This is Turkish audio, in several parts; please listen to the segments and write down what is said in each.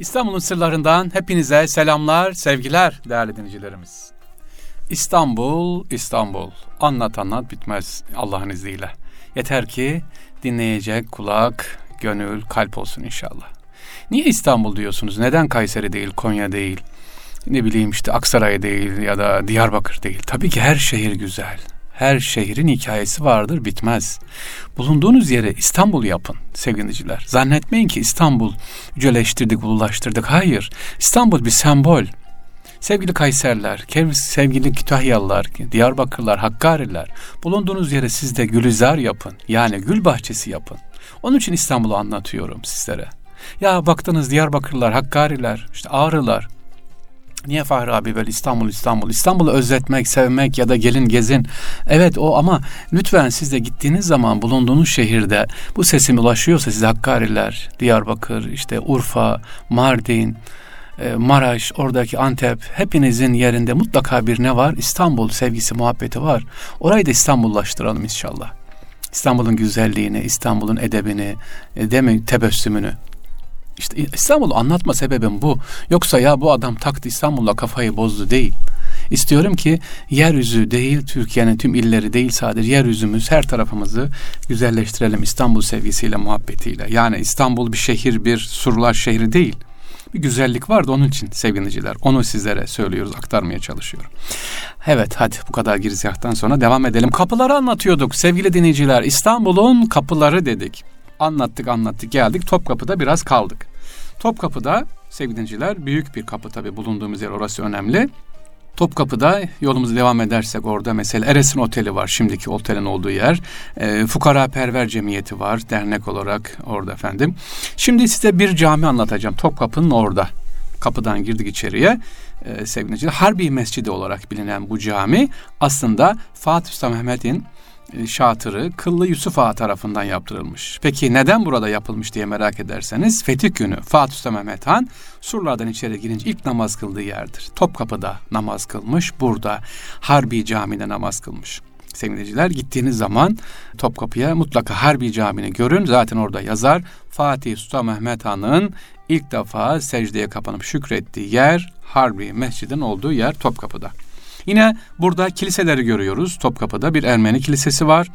İstanbul'un sırlarından hepinize selamlar, sevgiler değerli dinleyicilerimiz. İstanbul, İstanbul. Anlat anlat bitmez Allah'ın izniyle. Yeter ki dinleyecek kulak, gönül, kalp olsun inşallah. Niye İstanbul diyorsunuz? Neden Kayseri değil, Konya değil? Ne bileyim işte Aksaray değil ya da Diyarbakır değil. Tabii ki her şehir güzel. Her şehrin hikayesi vardır, bitmez. Bulunduğunuz yere İstanbul yapın sevgiliciler. Zannetmeyin ki İstanbul yüceleştirdik, ululaştırdık. Hayır, İstanbul bir sembol. Sevgili Kayserler, sevgili Kütahyalılar, Diyarbakırlar, Hakkariler, bulunduğunuz yere siz de gülizar yapın. Yani gül bahçesi yapın. Onun için İstanbul'u anlatıyorum sizlere. Ya baktınız Diyarbakırlar, Hakkariler, işte Ağrılar, Niye Fahri abi böyle İstanbul İstanbul İstanbul'u özletmek, sevmek ya da gelin gezin. Evet o ama lütfen siz de gittiğiniz zaman bulunduğunuz şehirde bu sesim ulaşıyorsa size Hakkariler, Diyarbakır, işte Urfa, Mardin, e, Maraş, oradaki Antep hepinizin yerinde mutlaka bir ne var? İstanbul sevgisi, muhabbeti var. Orayı da İstanbullaştıralım inşallah. İstanbul'un güzelliğini, İstanbul'un edebini, e, değil mi, tebessümünü işte İstanbul'u anlatma sebebim bu. Yoksa ya bu adam taktı İstanbul'la kafayı bozdu değil. İstiyorum ki yeryüzü değil, Türkiye'nin tüm illeri değil sadece yeryüzümüz, her tarafımızı güzelleştirelim İstanbul sevgisiyle, muhabbetiyle. Yani İstanbul bir şehir, bir surlar şehri değil. Bir güzellik var da onun için sevgiliciler. Onu sizlere söylüyoruz, aktarmaya çalışıyorum. Evet hadi bu kadar girizgahtan sonra devam edelim. Kapıları anlatıyorduk sevgili dinleyiciler. İstanbul'un kapıları dedik. Anlattık anlattık geldik Topkapı'da biraz kaldık. Topkapı'da sevgili dinleyiciler büyük bir kapı tabii bulunduğumuz yer orası önemli. Topkapı'da yolumuzu devam edersek orada mesela Eres'in Oteli var şimdiki otelin olduğu yer. E, Fukara Perver Cemiyeti var dernek olarak orada efendim. Şimdi size bir cami anlatacağım Topkapı'nın orada. Kapıdan girdik içeriye e, sevgili Harbi Mescidi olarak bilinen bu cami aslında Fatih Sultan Mehmet'in şatırı Kıllı Yusuf Ağa tarafından yaptırılmış. Peki neden burada yapılmış diye merak ederseniz Fetih günü Fatih Sultan Mehmet Han surlardan içeri girince ilk namaz kıldığı yerdir. Topkapı'da namaz kılmış, burada Harbi Camii'de namaz kılmış. Sevgiliciler gittiğiniz zaman Topkapı'ya mutlaka Harbi Camii'ni görün. Zaten orada yazar Fatih Sultan Mehmet Han'ın ilk defa secdeye kapanıp şükrettiği yer Harbi Mescid'in olduğu yer Topkapı'da. Yine burada kiliseleri görüyoruz. Topkapı'da bir Ermeni kilisesi var.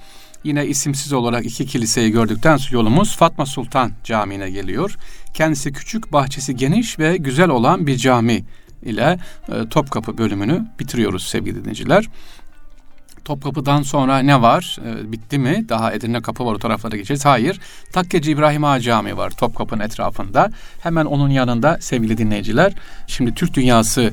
Yine isimsiz olarak iki kiliseyi gördükten sonra yolumuz Fatma Sultan Camii'ne geliyor. Kendisi küçük, bahçesi geniş ve güzel olan bir cami ile e, Topkapı bölümünü bitiriyoruz sevgili dinleyiciler. Topkapı'dan sonra ne var? E, bitti mi? Daha Edirne Kapı var o taraflara geçeceğiz. Hayır. Takkeci İbrahim Ağa Camii var Topkapı'nın etrafında. Hemen onun yanında sevgili dinleyiciler. Şimdi Türk Dünyası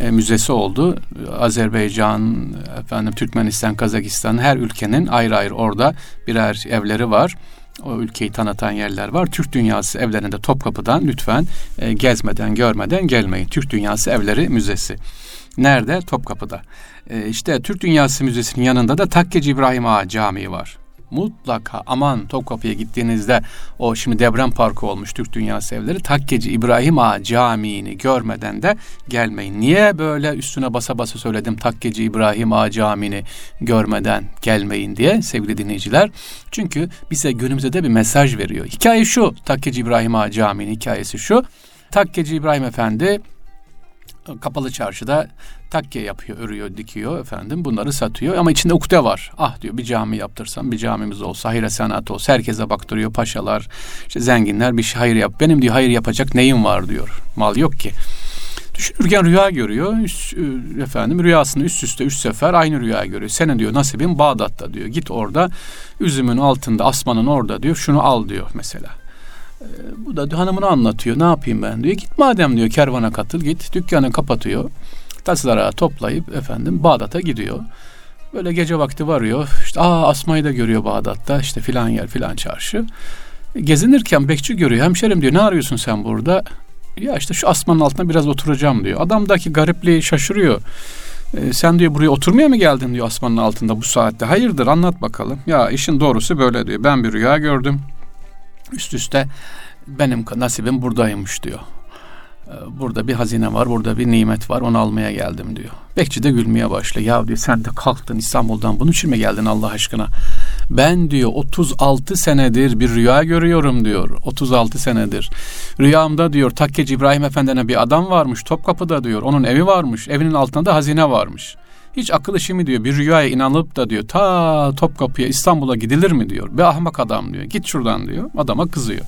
e, Müzesi oldu. Azerbaycan, efendim Türkmenistan, Kazakistan her ülkenin ayrı ayrı orada birer evleri var o ülkeyi tanıtan yerler var. Türk Dünyası evlerinde Topkapı'dan lütfen e, gezmeden, görmeden gelmeyin. Türk Dünyası Evleri Müzesi. Nerede? Topkapı'da. E, işte Türk Dünyası Müzesi'nin yanında da Takkeci İbrahim Ağa Camii var. Mutlaka aman Topkapı'ya gittiğinizde o şimdi deprem parkı olmuş Türk Dünyası Evleri Takkeci İbrahim Ağa Camii'ni görmeden de gelmeyin. Niye böyle üstüne basa basa söyledim Takkeci İbrahim Ağa Camii'ni görmeden gelmeyin diye sevgili dinleyiciler. Çünkü bize günümüzde de bir mesaj veriyor. Hikaye şu Takkeci İbrahim Ağa Camii'nin hikayesi şu. Takkeci İbrahim Efendi kapalı çarşıda takke yapıyor, örüyor, dikiyor efendim. Bunları satıyor ama içinde ukde var. Ah diyor bir cami yaptırsam, bir camimiz olsa, hayır sanat olsa, herkese baktırıyor paşalar, işte zenginler bir şey hayır yap. Benim diyor hayır yapacak neyim var diyor. Mal yok ki. Düşünürken rüya görüyor. Üst, e, efendim rüyasını üst üste üç sefer aynı rüya görüyor. Senin diyor nasibin Bağdat'ta diyor. Git orada üzümün altında asmanın orada diyor. Şunu al diyor mesela. Ee, bu da hanımını anlatıyor. Ne yapayım ben diyor. Git madem diyor kervana katıl git. Dükkanı kapatıyor. Taslara toplayıp efendim Bağdat'a gidiyor. Böyle gece vakti varıyor. İşte aa Asma'yı da görüyor Bağdat'ta. İşte filan yer filan çarşı. Gezinirken bekçi görüyor. Hemşerim diyor ne arıyorsun sen burada? Ya işte şu asmanın altına biraz oturacağım diyor. Adamdaki garipliği şaşırıyor. E, sen diyor buraya oturmaya mı geldin diyor asmanın altında bu saatte. Hayırdır anlat bakalım. Ya işin doğrusu böyle diyor. Ben bir rüya gördüm üst üste benim nasibim buradaymış diyor. Ee, burada bir hazine var, burada bir nimet var, onu almaya geldim diyor. Bekçi de gülmeye başlıyor. Ya diyor sen de kalktın İstanbul'dan bunun için mi geldin Allah aşkına? Ben diyor 36 senedir bir rüya görüyorum diyor. 36 senedir. Rüyamda diyor Takkeci İbrahim Efendi'ne bir adam varmış Topkapı'da diyor. Onun evi varmış. Evinin altında da hazine varmış. Hiç akıl işi mi diyor bir rüyaya inanıp da diyor ta Topkapı'ya İstanbul'a gidilir mi diyor. Bir ahmak adam diyor. Git şuradan diyor. Adama kızıyor.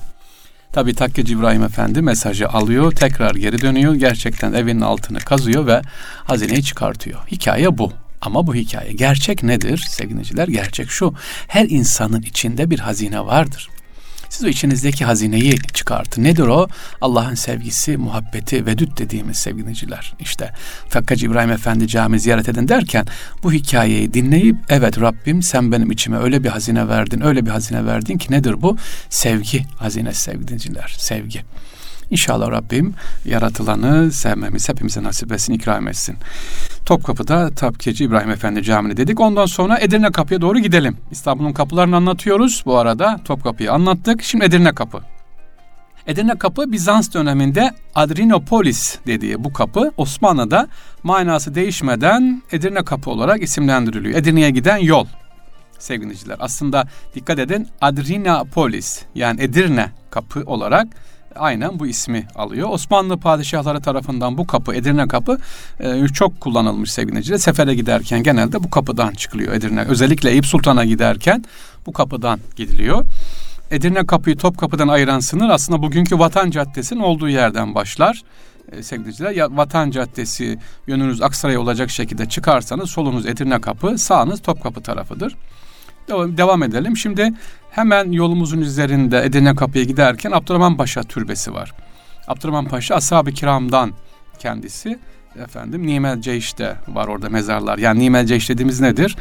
Tabi Takkeci İbrahim Efendi mesajı alıyor, tekrar geri dönüyor. Gerçekten evinin altını kazıyor ve hazineyi çıkartıyor. Hikaye bu. Ama bu hikaye gerçek nedir sevgiliciler? Gerçek şu. Her insanın içinde bir hazine vardır. Siz o içinizdeki hazineyi çıkartın. Nedir o? Allah'ın sevgisi, muhabbeti, vedüt dediğimiz sevgiliciler. İşte Fakkacı İbrahim Efendi cami ziyaret edin derken bu hikayeyi dinleyip evet Rabbim sen benim içime öyle bir hazine verdin, öyle bir hazine verdin ki nedir bu? Sevgi hazinesi sevgiliciler, sevgi. İnşallah Rabbim yaratılanı sevmemiz hepimize nasip etsin, ikram etsin. Topkapı'da Tapkeci İbrahim Efendi Camii dedik. Ondan sonra Edirne Kapı'ya doğru gidelim. İstanbul'un kapılarını anlatıyoruz bu arada. Topkapı'yı anlattık. Şimdi Edirne Kapı. Edirne Kapı Bizans döneminde Adrinopolis dediği bu kapı Osmanlı'da manası değişmeden Edirne Kapı olarak isimlendiriliyor. Edirne'ye giden yol sevgiliciler. Aslında dikkat edin Adrinapolis yani Edirne Kapı olarak aynen bu ismi alıyor. Osmanlı padişahları tarafından bu kapı Edirne kapı e, çok kullanılmış sevgili Sefere giderken genelde bu kapıdan çıkılıyor Edirne. Özellikle Eyüp Sultan'a giderken bu kapıdan gidiliyor. Edirne kapıyı Topkapı'dan ayıran sınır aslında bugünkü Vatan Caddesi'nin olduğu yerden başlar. E, sevgiliciler ya Vatan Caddesi yönünüz Aksaray olacak şekilde çıkarsanız solunuz Edirne kapı, sağınız Topkapı tarafıdır. Devam edelim. Şimdi hemen yolumuzun üzerinde Edirne Kapı'ya giderken Abdurrahman Paşa türbesi var. Abdurrahman Paşa ashab-ı kiramdan kendisi. Efendim Nimel Ceyş'te var orada mezarlar. Yani Nimel Ceyş dediğimiz nedir?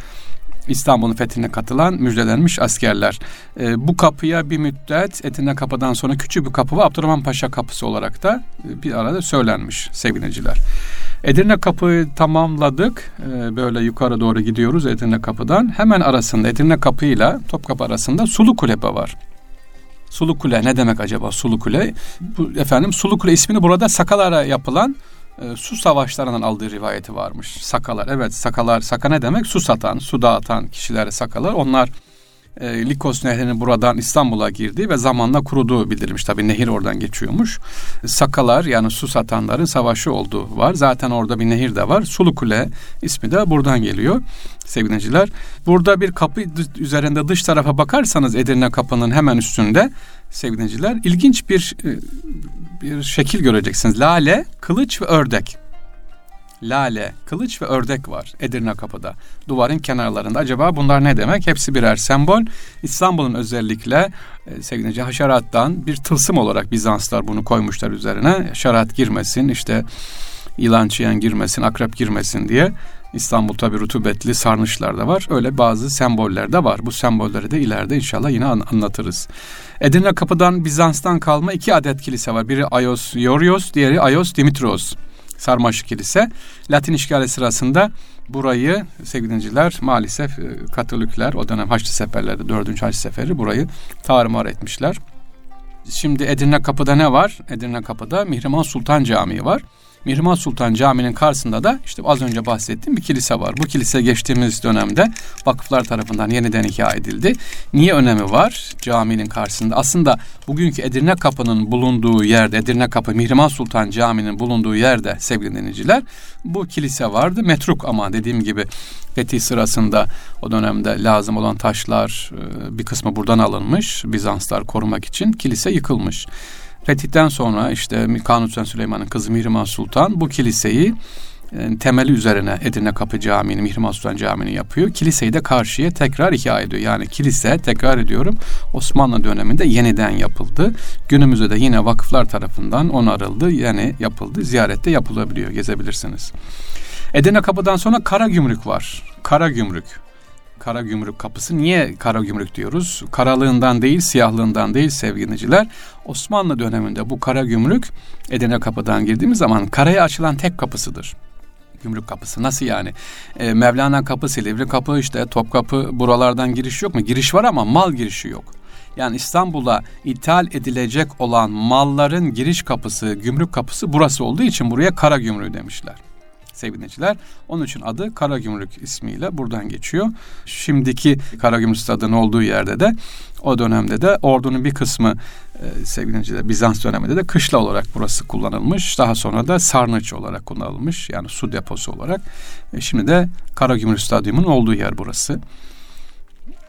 İstanbul'un fethine katılan müjdelenmiş askerler. E, bu kapıya bir müddet Edirne Kapı'dan sonra küçük bir kapı var. Abdurrahman Paşa Kapısı olarak da e, bir arada söylenmiş sevgiliciler. Edirne Kapı'yı tamamladık. Ee, böyle yukarı doğru gidiyoruz Edirne Kapı'dan. Hemen arasında Edirne Kapı ile Topkapı arasında Sulu Kulebe var. Sulu Kule ne demek acaba Sulu Kule? Bu, efendim Sulu Kule ismini burada Sakalara yapılan e, su savaşlarından aldığı rivayeti varmış. Sakalar evet sakalar saka ne demek? Su satan, su dağıtan kişilere sakalar. Onlar e, Likos Nehri'nin buradan İstanbul'a girdiği ve zamanla kuruduğu bildirilmiş. Tabi nehir oradan geçiyormuş. Sakalar yani su satanların savaşı olduğu var. Zaten orada bir nehir de var. Sulu Kule ismi de buradan geliyor sevgiliciler. Burada bir kapı üzerinde dış tarafa bakarsanız Edirne kapının hemen üstünde sevgiliciler ilginç bir e, bir şekil göreceksiniz. Lale, kılıç ve ördek lale, kılıç ve ördek var Edirne Kapı'da. Duvarın kenarlarında. Acaba bunlar ne demek? Hepsi birer sembol. İstanbul'un özellikle e, sevgili haşerattan bir tılsım olarak Bizanslar bunu koymuşlar üzerine. Haşerat girmesin, işte yılan çiyen girmesin, akrep girmesin diye. İstanbul tabi rutubetli sarnıçlar da var. Öyle bazı semboller de var. Bu sembolleri de ileride inşallah yine anlatırız. Edirne Kapı'dan Bizans'tan kalma iki adet kilise var. Biri Ayos Yorios, diğeri Ayos Dimitros. Sarmaşık Kilise. Latin işgali sırasında burayı sevgili maalesef e, Katolikler o dönem Haçlı Seferleri, 4. Haçlı Seferi burayı tarumar etmişler. Şimdi Edirne Kapı'da ne var? Edirne Kapı'da Mihrimah Sultan Camii var. Mihrimah Sultan Camii'nin karşısında da işte az önce bahsettiğim bir kilise var. Bu kilise geçtiğimiz dönemde vakıflar tarafından yeniden ihya edildi. Niye önemi var caminin karşısında? Aslında bugünkü Edirne Kapı'nın bulunduğu yerde, Edirne Kapı Mihrimah Sultan Camii'nin bulunduğu yerde sevgili dinleyiciler bu kilise vardı. Metruk ama dediğim gibi fetih sırasında o dönemde lazım olan taşlar e, bir kısmı buradan alınmış. Bizanslar korumak için kilise yıkılmış. Fetihten sonra işte Kanuni Süleyman'ın kızı Mihrimah Sultan bu kiliseyi e, temeli üzerine Edirne Kapı Camii'ni, Mihrimah Sultan Camii'ni yapıyor. Kiliseyi de karşıya tekrar ihya ediyor. Yani kilise tekrar ediyorum Osmanlı döneminde yeniden yapıldı. Günümüzde de yine vakıflar tarafından onarıldı. Yani yapıldı. Ziyarette yapılabiliyor. Gezebilirsiniz. Edirne Kapı'dan sonra Kara Gümrük var. Kara Gümrük. Kara Gümrük Kapısı. Niye Kara Gümrük diyoruz? Karalığından değil, siyahlığından değil sevgiliciler. Osmanlı döneminde bu Kara Gümrük Edirne Kapı'dan girdiğimiz zaman karaya açılan tek kapısıdır. Gümrük kapısı nasıl yani? E, Mevlana kapı, Silivri kapı, işte Topkapı buralardan giriş yok mu? Giriş var ama mal girişi yok. Yani İstanbul'a ithal edilecek olan malların giriş kapısı, gümrük kapısı burası olduğu için buraya kara gümrüğü demişler sevgiliciler. Onun için adı Karagümrük ismiyle buradan geçiyor. Şimdiki Karagümrük stadının olduğu yerde de o dönemde de ordunun bir kısmı e, sevgiliciler Bizans döneminde de kışla olarak burası kullanılmış. Daha sonra da sarnıç olarak kullanılmış. Yani su deposu olarak. E, şimdi de Karagümrük Stadyumu'nun olduğu yer burası.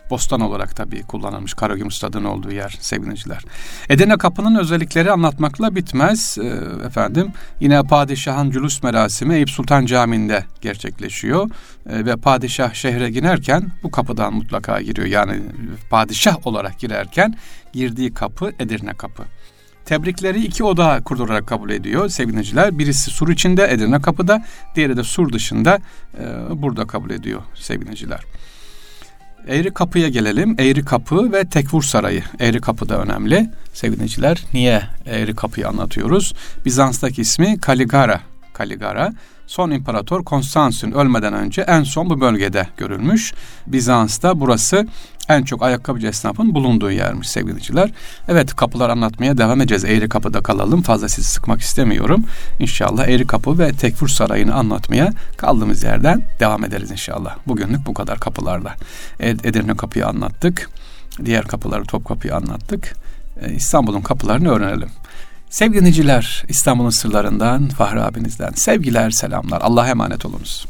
Bostan olarak tabii kullanılmış Karagümrük Stadı'nın olduğu yer sevgiliciler. Edirne Kapı'nın özellikleri anlatmakla bitmez. E, efendim yine padişahın cülüs merasimi Eyüp Sultan Camii'nde gerçekleşiyor. E, ve padişah şehre girerken bu kapıdan mutlaka giriyor. Yani padişah olarak girerken girdiği kapı Edirne Kapı. Tebrikleri iki oda kurdurarak kabul ediyor sevgiliciler. Birisi sur içinde Edirne Kapı'da, diğeri de sur dışında e, burada kabul ediyor sevgiliciler. Eğri Kapı'ya gelelim. Eğri Kapı ve Tekfur Sarayı. Eğri Kapı da önemli. Sevgiliciler niye Eğri Kapı'yı anlatıyoruz? Bizans'taki ismi Kaligara. Kaligara. Son imparator Konstantin ölmeden önce en son bu bölgede görülmüş. Bizans'ta burası en çok ayakkabıcı esnafın bulunduğu yermiş sevgiliciler. Evet kapılar anlatmaya devam edeceğiz. Eğri Kapı'da kalalım. Fazla sizi sıkmak istemiyorum. İnşallah Eğri Kapı ve Tekfur Sarayı'nı anlatmaya kaldığımız yerden devam ederiz inşallah. Bugünlük bu kadar kapılarda. Edirne Kapı'yı anlattık. Diğer kapıları Topkapı'yı anlattık. Ee, İstanbul'un kapılarını öğrenelim. Sevgili dinleyiciler, İstanbul'un sırlarından Fahri abinizden sevgiler, selamlar. Allah'a emanet olunuz.